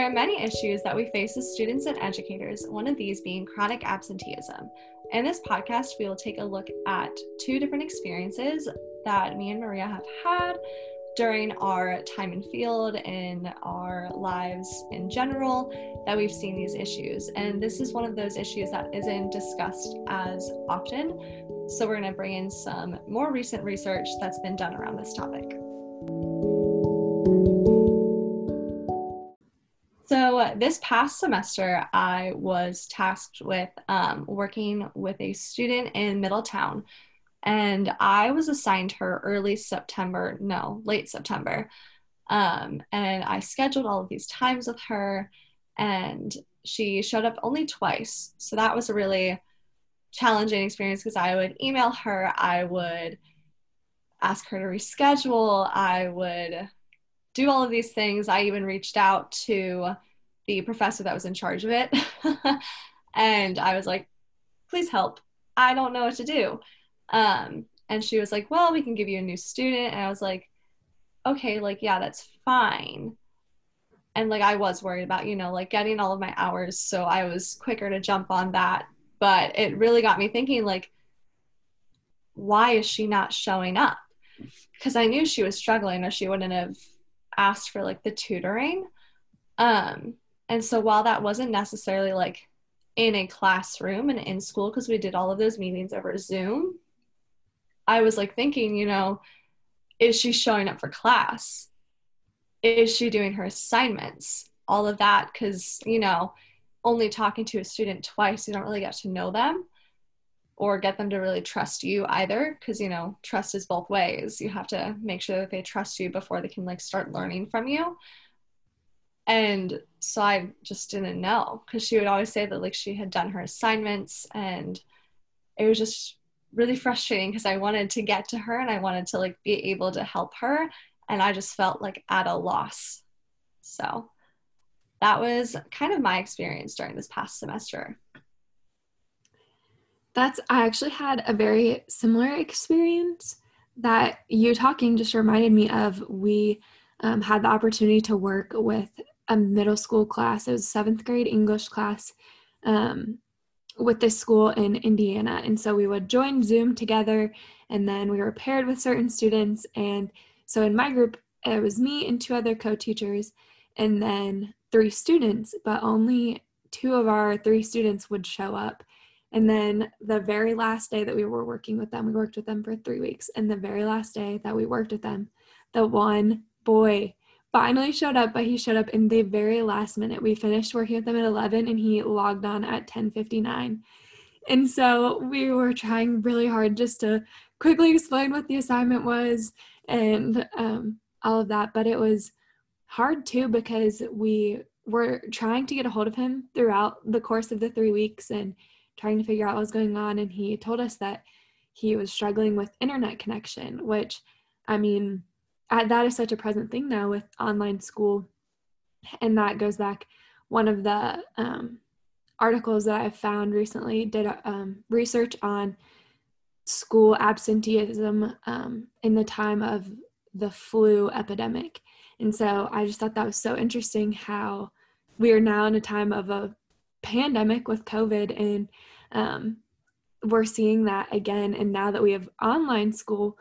There are many issues that we face as students and educators, one of these being chronic absenteeism. In this podcast, we will take a look at two different experiences that me and Maria have had during our time in field and our lives in general that we've seen these issues. And this is one of those issues that isn't discussed as often. So we're going to bring in some more recent research that's been done around this topic. This past semester, I was tasked with um, working with a student in Middletown, and I was assigned her early September, no, late September. Um, and I scheduled all of these times with her, and she showed up only twice. So, that was a really challenging experience because I would email her, I would ask her to reschedule, I would do all of these things. I even reached out to the professor that was in charge of it. and I was like, please help. I don't know what to do. Um, and she was like, well, we can give you a new student. And I was like, okay, like, yeah, that's fine. And like, I was worried about, you know, like getting all of my hours. So I was quicker to jump on that. But it really got me thinking, like, why is she not showing up? Because I knew she was struggling or she wouldn't have asked for like the tutoring. Um, and so while that wasn't necessarily like in a classroom and in school, because we did all of those meetings over Zoom, I was like thinking, you know, is she showing up for class? Is she doing her assignments? All of that, because, you know, only talking to a student twice, you don't really get to know them or get them to really trust you either because you know trust is both ways you have to make sure that they trust you before they can like start learning from you and so i just didn't know because she would always say that like she had done her assignments and it was just really frustrating because i wanted to get to her and i wanted to like be able to help her and i just felt like at a loss. So that was kind of my experience during this past semester. That's i actually had a very similar experience that you talking just reminded me of. We um, had the opportunity to work with a middle school class. It was seventh grade English class um, with this school in Indiana. And so we would join Zoom together and then we were paired with certain students. And so in my group, it was me and two other co teachers and then three students, but only two of our three students would show up. And then the very last day that we were working with them, we worked with them for three weeks. And the very last day that we worked with them, the one boy finally showed up, but he showed up in the very last minute. We finished working with him at 11 and he logged on at 10:59. And so we were trying really hard just to quickly explain what the assignment was and um, all of that, but it was hard too because we were trying to get a hold of him throughout the course of the 3 weeks and trying to figure out what was going on and he told us that he was struggling with internet connection, which I mean, that is such a present thing now with online school. And that goes back one of the um, articles that i've found recently did um, research on school absenteeism um, in the time of the flu epidemic. And so i just thought that was so interesting how we are now in a time of a pandemic with covid and um, we're seeing that again. And now that we have online school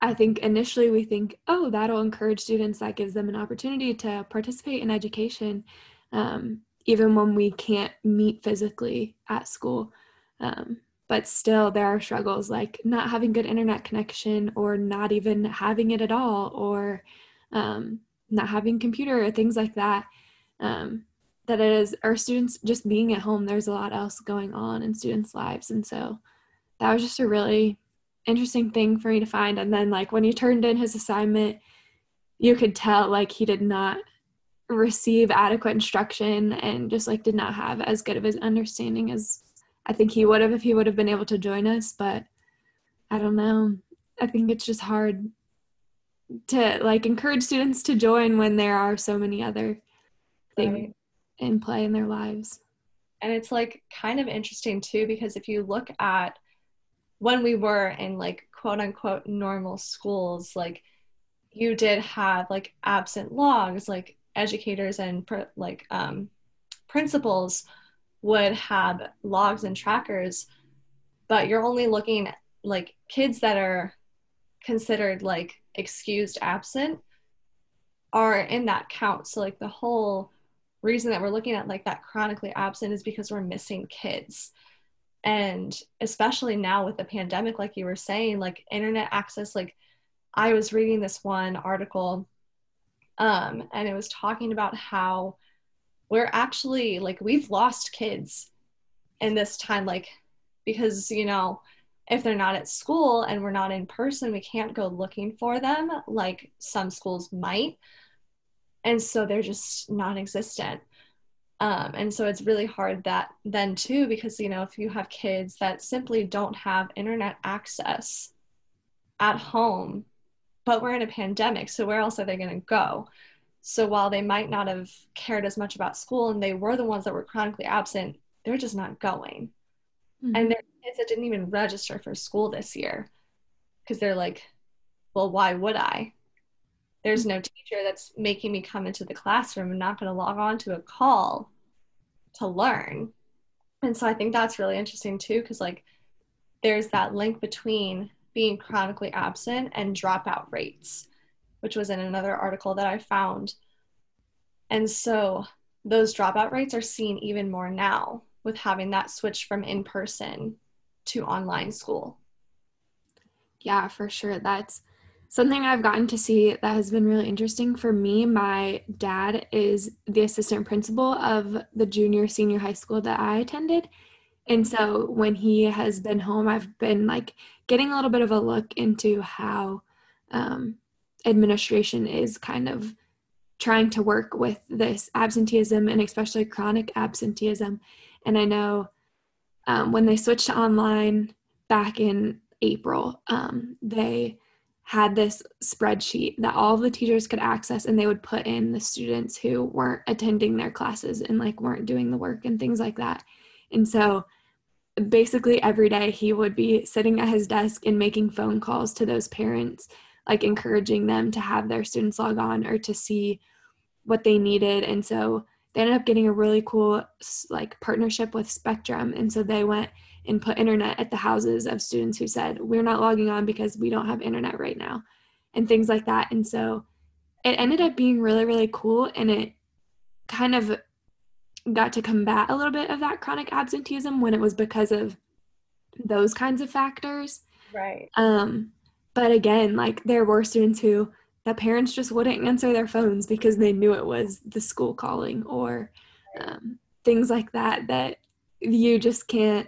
I think initially we think, oh, that'll encourage students, that gives them an opportunity to participate in education, um, even when we can't meet physically at school. Um, but still, there are struggles like not having good internet connection or not even having it at all, or um, not having computer or things like that. Um, that it is our students just being at home, there's a lot else going on in students' lives. And so that was just a really interesting thing for me to find. And then like when he turned in his assignment, you could tell like he did not receive adequate instruction and just like did not have as good of his understanding as I think he would have if he would have been able to join us. But I don't know. I think it's just hard to like encourage students to join when there are so many other things right. in play in their lives. And it's like kind of interesting too because if you look at when we were in like quote unquote normal schools, like you did have like absent logs, like educators and pr- like um, principals would have logs and trackers but you're only looking at like kids that are considered like excused absent are in that count. So like the whole reason that we're looking at like that chronically absent is because we're missing kids and especially now with the pandemic like you were saying like internet access like i was reading this one article um and it was talking about how we're actually like we've lost kids in this time like because you know if they're not at school and we're not in person we can't go looking for them like some schools might. And so they're just non-existent um, and so it's really hard that then too because you know if you have kids that simply don't have internet access at home but we're in a pandemic so where else are they going to go? So while they might not have cared as much about school and they were the ones that were chronically absent they're just not going. Mm-hmm. and there are kids that didn't even register for school this year because they're like well why would i there's no teacher that's making me come into the classroom i'm not going to log on to a call to learn. And so i think that's really interesting too because like there's that link between being chronically absent and dropout rates which was in another article that i found. And so those dropout rates are seen even more now with having that switch from in person to online school. Yeah for sure. That's Something I've gotten to see that has been really interesting for me my dad is the assistant principal of the junior senior high school that I attended. And so when he has been home, I've been like getting a little bit of a look into how um, administration is kind of trying to work with this absenteeism and especially chronic absenteeism. And I know um, when they switched to online back in April, um, they had this spreadsheet that all the teachers could access and they would put in the students who weren't attending their classes and like weren't doing the work and things like that. And so basically every day he would be sitting at his desk and making phone calls to those parents like encouraging them to have their students log on or to see what they needed and so they ended up getting a really cool like partnership with spectrum and so they went and put internet at the houses of students who said we're not logging on because we don't have internet right now and things like that. And so it ended up being really really cool and it kind of got to combat a little bit of that chronic absenteeism when it was because of those kinds of factors. Right. Um but again like there were students who the parents just wouldn't answer their phones because they knew it was the school calling or um, things like that that you just can't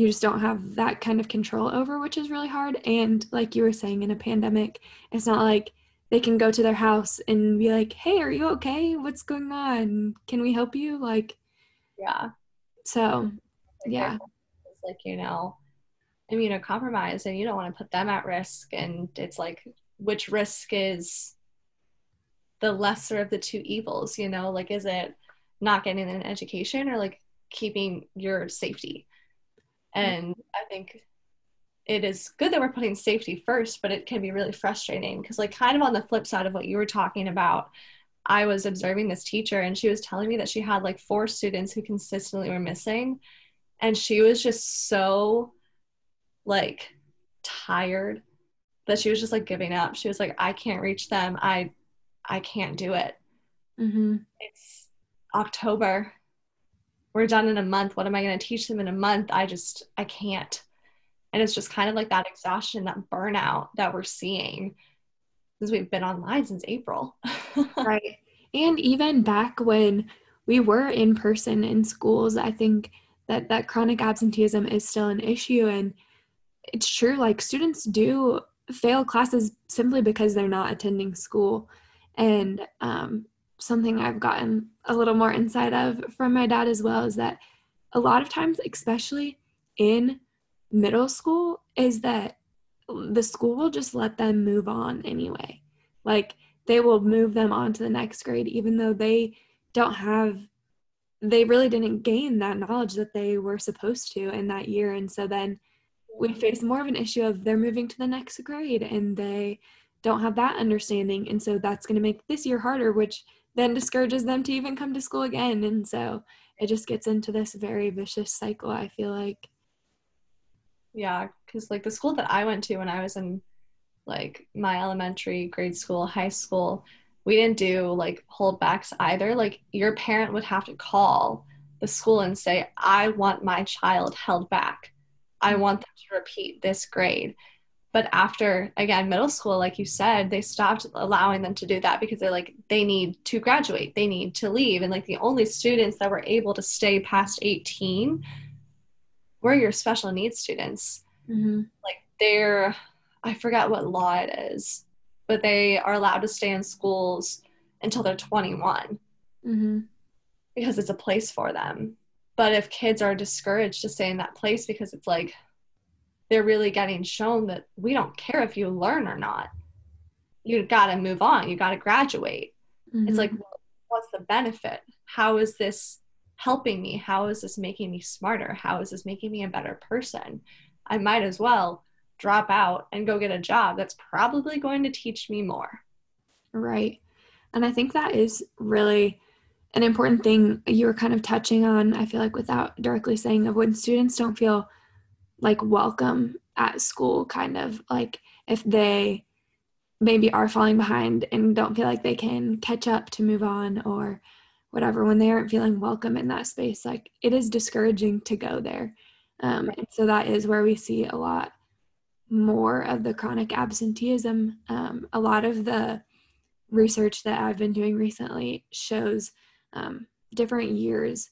you just don't have that kind of control over, which is really hard. And like you were saying, in a pandemic, it's not like they can go to their house and be like, "Hey, are you okay? What's going on? Can we help you?" Like, yeah. So, yeah. It's like you know, immunocompromised, and you don't want to put them at risk. And it's like, which risk is the lesser of the two evils? You know, like, is it not getting an education or like keeping your safety? And I think it is good that we're putting safety first, but it can be really frustrating because, like, kind of on the flip side of what you were talking about, I was observing this teacher and she was telling me that she had like four students who consistently were missing. And she was just so like tired that she was just like giving up. She was like, I can't reach them. I I can't do it. Mm-hmm. It's October we're done in a month. What am i going to teach them in a month? I just i can't. And it's just kind of like that exhaustion that burnout that we're seeing since we've been online since april. Right. And even back when we were in person in schools i think that that chronic absenteeism is still an issue. And it's true like students do fail classes simply because they're not attending school. And um, something I've gotten a little more insight of from my dad as well is that a lot of times, especially in middle school, is that the school will just let them move on anyway. Like they will move them on to the next grade, even though they don't have, they really didn't gain that knowledge that they were supposed to in that year. And so then we face more of an issue of they're moving to the next grade and they don't have that understanding. And so that's going to make this year harder, which then discourages them to even come to school again. And so it just gets into this very vicious cycle, I feel like. Yeah, because like the school that I went to when I was in like my elementary, grade school, high school, we didn't do like holdbacks either. Like your parent would have to call the school and say, I want my child held back. I mm-hmm. want them to repeat this grade. But after, again, middle school, like you said, they stopped allowing them to do that because they're like, they need to graduate, they need to leave. And like the only students that were able to stay past 18 were your special needs students. Mm-hmm. Like they're, I forgot what law it is, but they are allowed to stay in schools until they're 21 mm-hmm. because it's a place for them. But if kids are discouraged to stay in that place because it's like they're really getting shown that we don't care if you learn or not, you got to move on, you got to graduate. Mm-hmm. It's like, well, what's the benefit? How is this helping me? How is this making me smarter? How is this making me a better person? I might as well drop out and go get a job that's probably going to teach me more. Right. And I think that is really an important thing you were kind of touching on, I feel like, without directly saying of when students don't feel like welcome at school, kind of like if they maybe are falling behind and don't feel like they can catch up to move on or whatever, when they aren't feeling welcome in that space, like it is discouraging to go there. Um, and so that is where we see a lot more of the chronic absenteeism. Um, a lot of the research that I've been doing recently shows um, different years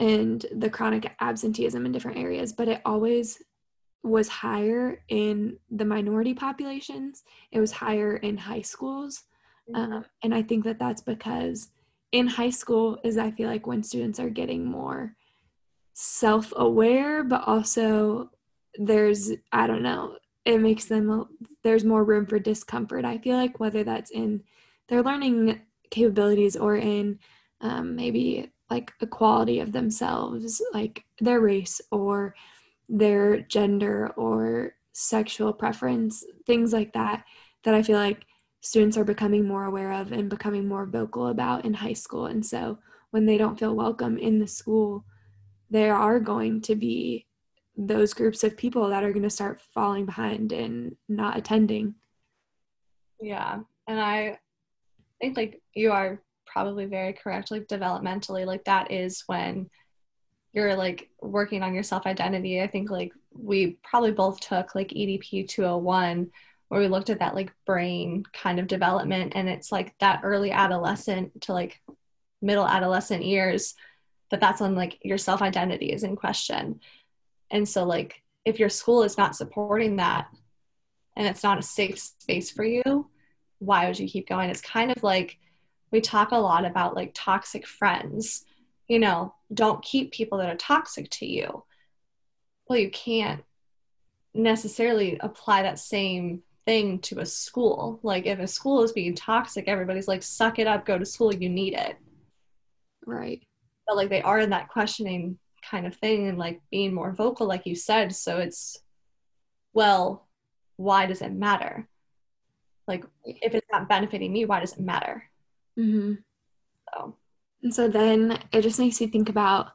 and the chronic absenteeism in different areas, but it always was higher in the minority populations. It was higher in high schools. Mm-hmm. Um, and I think that that's because in high school is I feel like when students are getting more self-aware, but also there's I don't know, it makes them there's more room for discomfort. I feel like whether that's in their learning capabilities or in um, maybe like equality of themselves, like their race or their gender or sexual preference, things like that, that I feel like students are becoming more aware of and becoming more vocal about in high school. And so when they don't feel welcome in the school, there are going to be those groups of people that are going to start falling behind and not attending. Yeah. And I think like you are probably very correct like developmentally like that is when you're like working on your self identity i think like we probably both took like edp 201 where we looked at that like brain kind of development and it's like that early adolescent to like middle adolescent years that that's when like your self identity is in question. And so like if your school is not supporting that and it's not a safe space for you why would you keep going? It's kind of like we talk a lot about like toxic friends. You know don't keep people that are toxic to you. Well you can't necessarily apply that same thing to a school. Like if a school is being toxic everybody's like suck it up go to school you need it. Right. But like they are in that questioning kind of thing and like being more vocal like you said. So it's well why does it matter? Like if it's not benefiting me why does it matter Mm-hmm. So. And so then it just makes you think about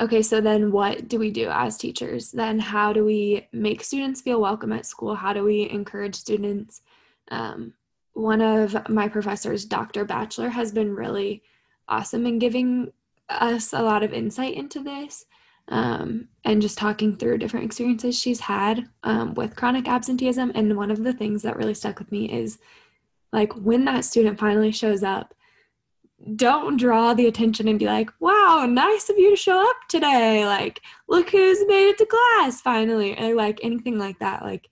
okay, so then what do we do as teachers? Then how do we make students feel welcome at school? How do we encourage students? Um, one of my professors, Dr. Batchelor, has been really awesome in giving us a lot of insight into this um, and just talking through different experiences she's had um, with chronic absenteeism. And one of the things that really stuck with me is like when that student finally shows up don't draw the attention and be like wow nice of you to show up today. Like look who's made it to class finally or like anything like that. Like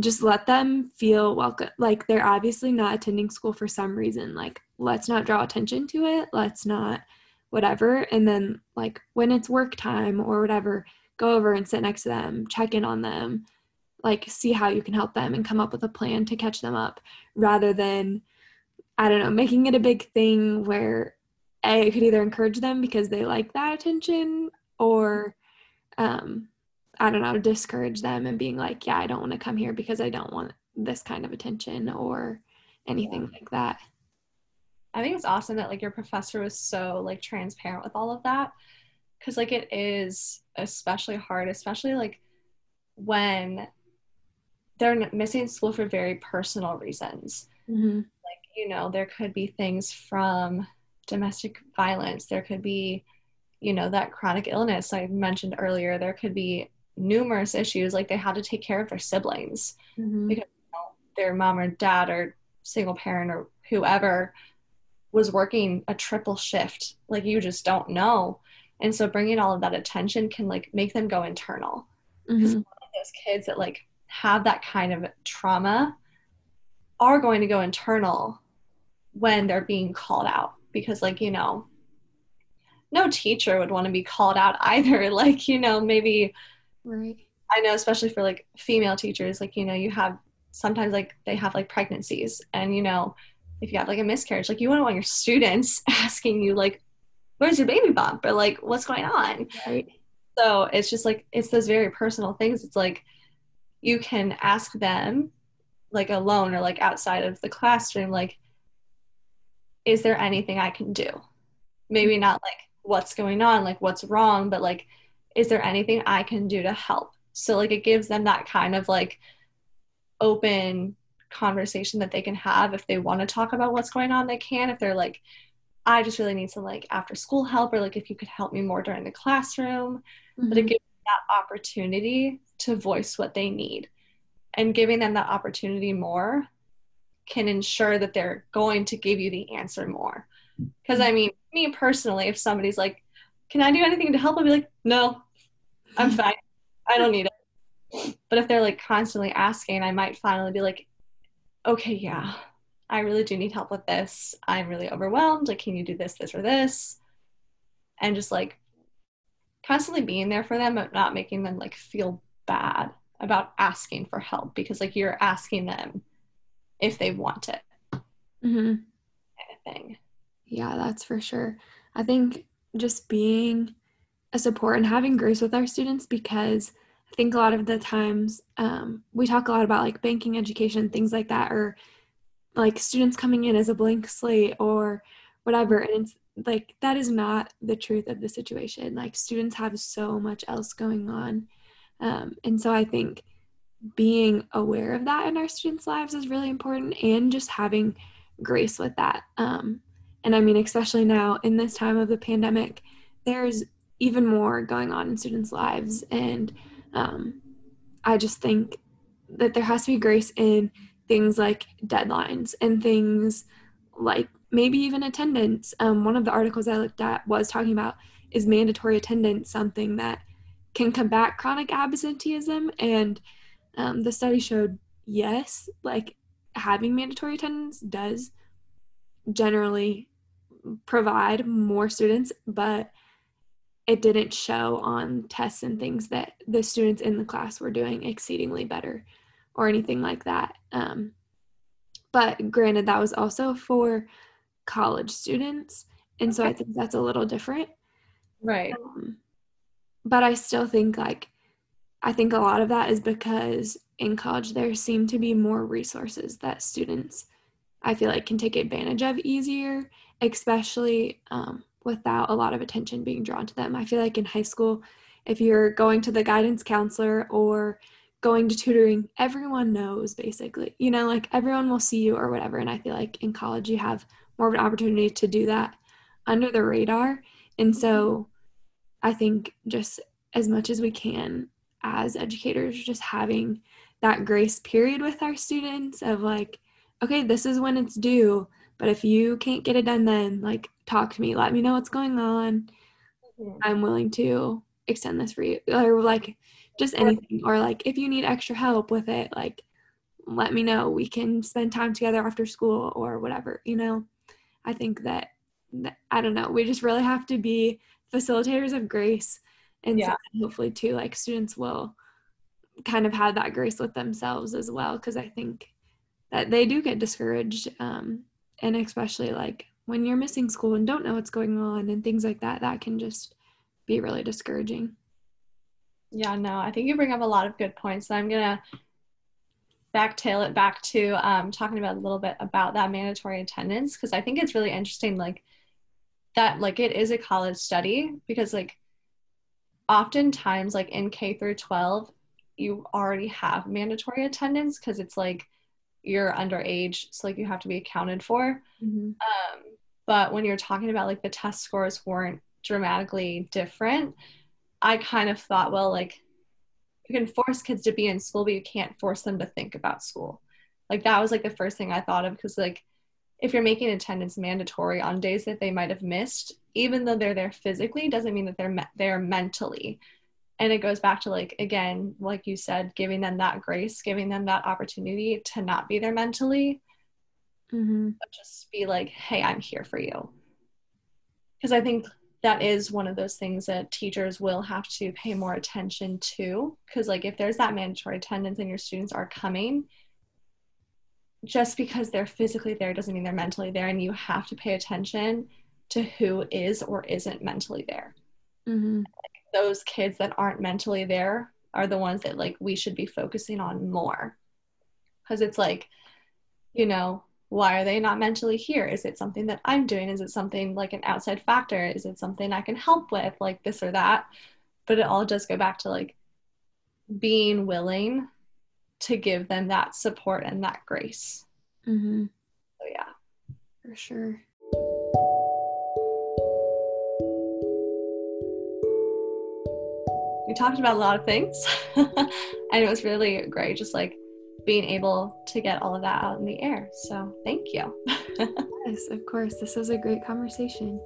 just let them feel welcome like they're obviously not attending school for some reason. Like let's not draw attention to it. Let's not whatever. And then like when it's work time or whatever go over and sit next to them check in on them like see how you can help them and come up with a plan to catch them up rather than i don't know making it a big thing where a could either encourage them because they like that attention or um i don't know discourage them and being like yeah i don't want to come here because i don't want this kind of attention or anything yeah. like that I think it's awesome that like your professor was so like transparent with all of that because like it is especially hard, especially like when they're missing school for very personal reasons. Mm-hmm. Like, you know, there could be things from domestic violence, there could be, you know, that chronic illness I mentioned earlier, there could be numerous issues like they had to take care of their siblings mm-hmm. because you know, their mom or dad or single parent or whoever was working a triple shift like you just don't know and so bringing all of that attention can like make them go internal because mm-hmm. those kids that like have that kind of trauma are going to go internal when they're being called out. Because like you know no teacher would want to be called out either. Like you know maybe right. I know especially for like female teachers like you know you have sometimes like they have like pregnancies. And you know if you have like a miscarriage like you wouldn't want your students asking you like where's your baby bump? or like what's going on? Right. So it's just like it's those very personal things. It's like you can ask them like alone or like outside of the classroom like is there anything i can do? Maybe not like what's going on like what's wrong but like is there anything i can do to help? So like it gives them that kind of like open conversation that they can have. If they want to talk about what's going on they can. If they're like i just really need some like after school help or like if you could help me more during the classroom. Mm-hmm. but it gives that opportunity to voice what they need. And giving them that opportunity more can ensure that they're going to give you the answer more. Because I mean, me personally, if somebody's like, Can I do anything to help? I'll be like, No, I'm fine. I don't need it. But if they're like constantly asking, I might finally be like, Okay, yeah, I really do need help with this. I'm really overwhelmed. Like, can you do this, this, or this? And just like constantly being there for them, but not making them like feel bad about asking for help because like you're asking them if they want it. Mm-hmm. Kind of thing. Yeah, that's for sure. I think just being a support and having grace with our students because I think a lot of the times um, we talk a lot about like banking education, things like that, or like students coming in as a blank slate or whatever. And it's like that is not the truth of the situation. Like students have so much else going on um, and so I think being aware of that in our students' lives is really important and just having grace with that. Um, and I mean, especially now in this time of the pandemic, there's even more going on in students' lives. And um, I just think that there has to be grace in things like deadlines and things like maybe even attendance. Um, one of the articles I looked at was talking about is mandatory attendance something that can combat chronic absenteeism. And um, the study showed yes, like having mandatory attendance does generally provide more students, but it didn't show on tests and things that the students in the class were doing exceedingly better or anything like that. Um, but granted, that was also for college students. And so I think that's a little different. Right. Um, but I still think like I think a lot of that is because in college there seem to be more resources that students I feel like can take advantage of easier, especially um, without a lot of attention being drawn to them. I feel like in high school, if you're going to the guidance counselor or going to tutoring, everyone knows basically. You know, like everyone will see you or whatever. And I feel like in college you have more of an opportunity to do that under the radar. And so I think just as much as we can as educators, just having that grace period with our students of like, okay, this is when it's due. But if you can't get it done then, like, talk to me, let me know what's going on. Mm-hmm. I'm willing to extend this for you. Or like, just anything. Or like, if you need extra help with it, like, let me know. We can spend time together after school or whatever, you know? I think that, that I don't know, we just really have to be facilitators of grace and yeah. so hopefully too like students will kind of have that grace with themselves as well because i think that they do get discouraged um, and especially like when you're missing school and don't know what's going on and things like that that can just be really discouraging yeah no i think you bring up a lot of good points i'm gonna back tail it back to um, talking about a little bit about that mandatory attendance because I think it's really interesting, like that, like it is a college study because like oftentimes, like in K through 12, you already have mandatory attendance because it's like you're underage, so like you have to be accounted for. Mm-hmm. Um, but when you're talking about like the test scores weren't dramatically different, I kind of thought, well, like you can force kids to be in school, but you can't force them to think about school. Like that was like the first thing I thought of because like if you're making attendance mandatory on days that they might have missed, even though they're there physically, doesn't mean that they're me- they're mentally. And it goes back to like again, like you said, giving them that grace, giving them that opportunity to not be there mentally, mm-hmm. but just be like, "Hey, I'm here for you." Because I think that is one of those things that teachers will have to pay more attention to because like if there's that mandatory attendance and your students are coming just because they're physically there doesn't mean they're mentally there and you have to pay attention to who is or isn't mentally there. Mm-hmm. like, those kids that aren't mentally there are the ones that like we should be focusing on more. Because it's like you know why are they not mentally here? Is it something that i'm doing? Is it something like an outside factor? Is it something i can help with? Like this or that. But it all does go back to like being willing to give them that support and that grace mm-hmm. so yeah for sure we talked about a lot of things and it was really great just like being able to get all of that out in the air. So thank you. yes, of course. This was a great conversation.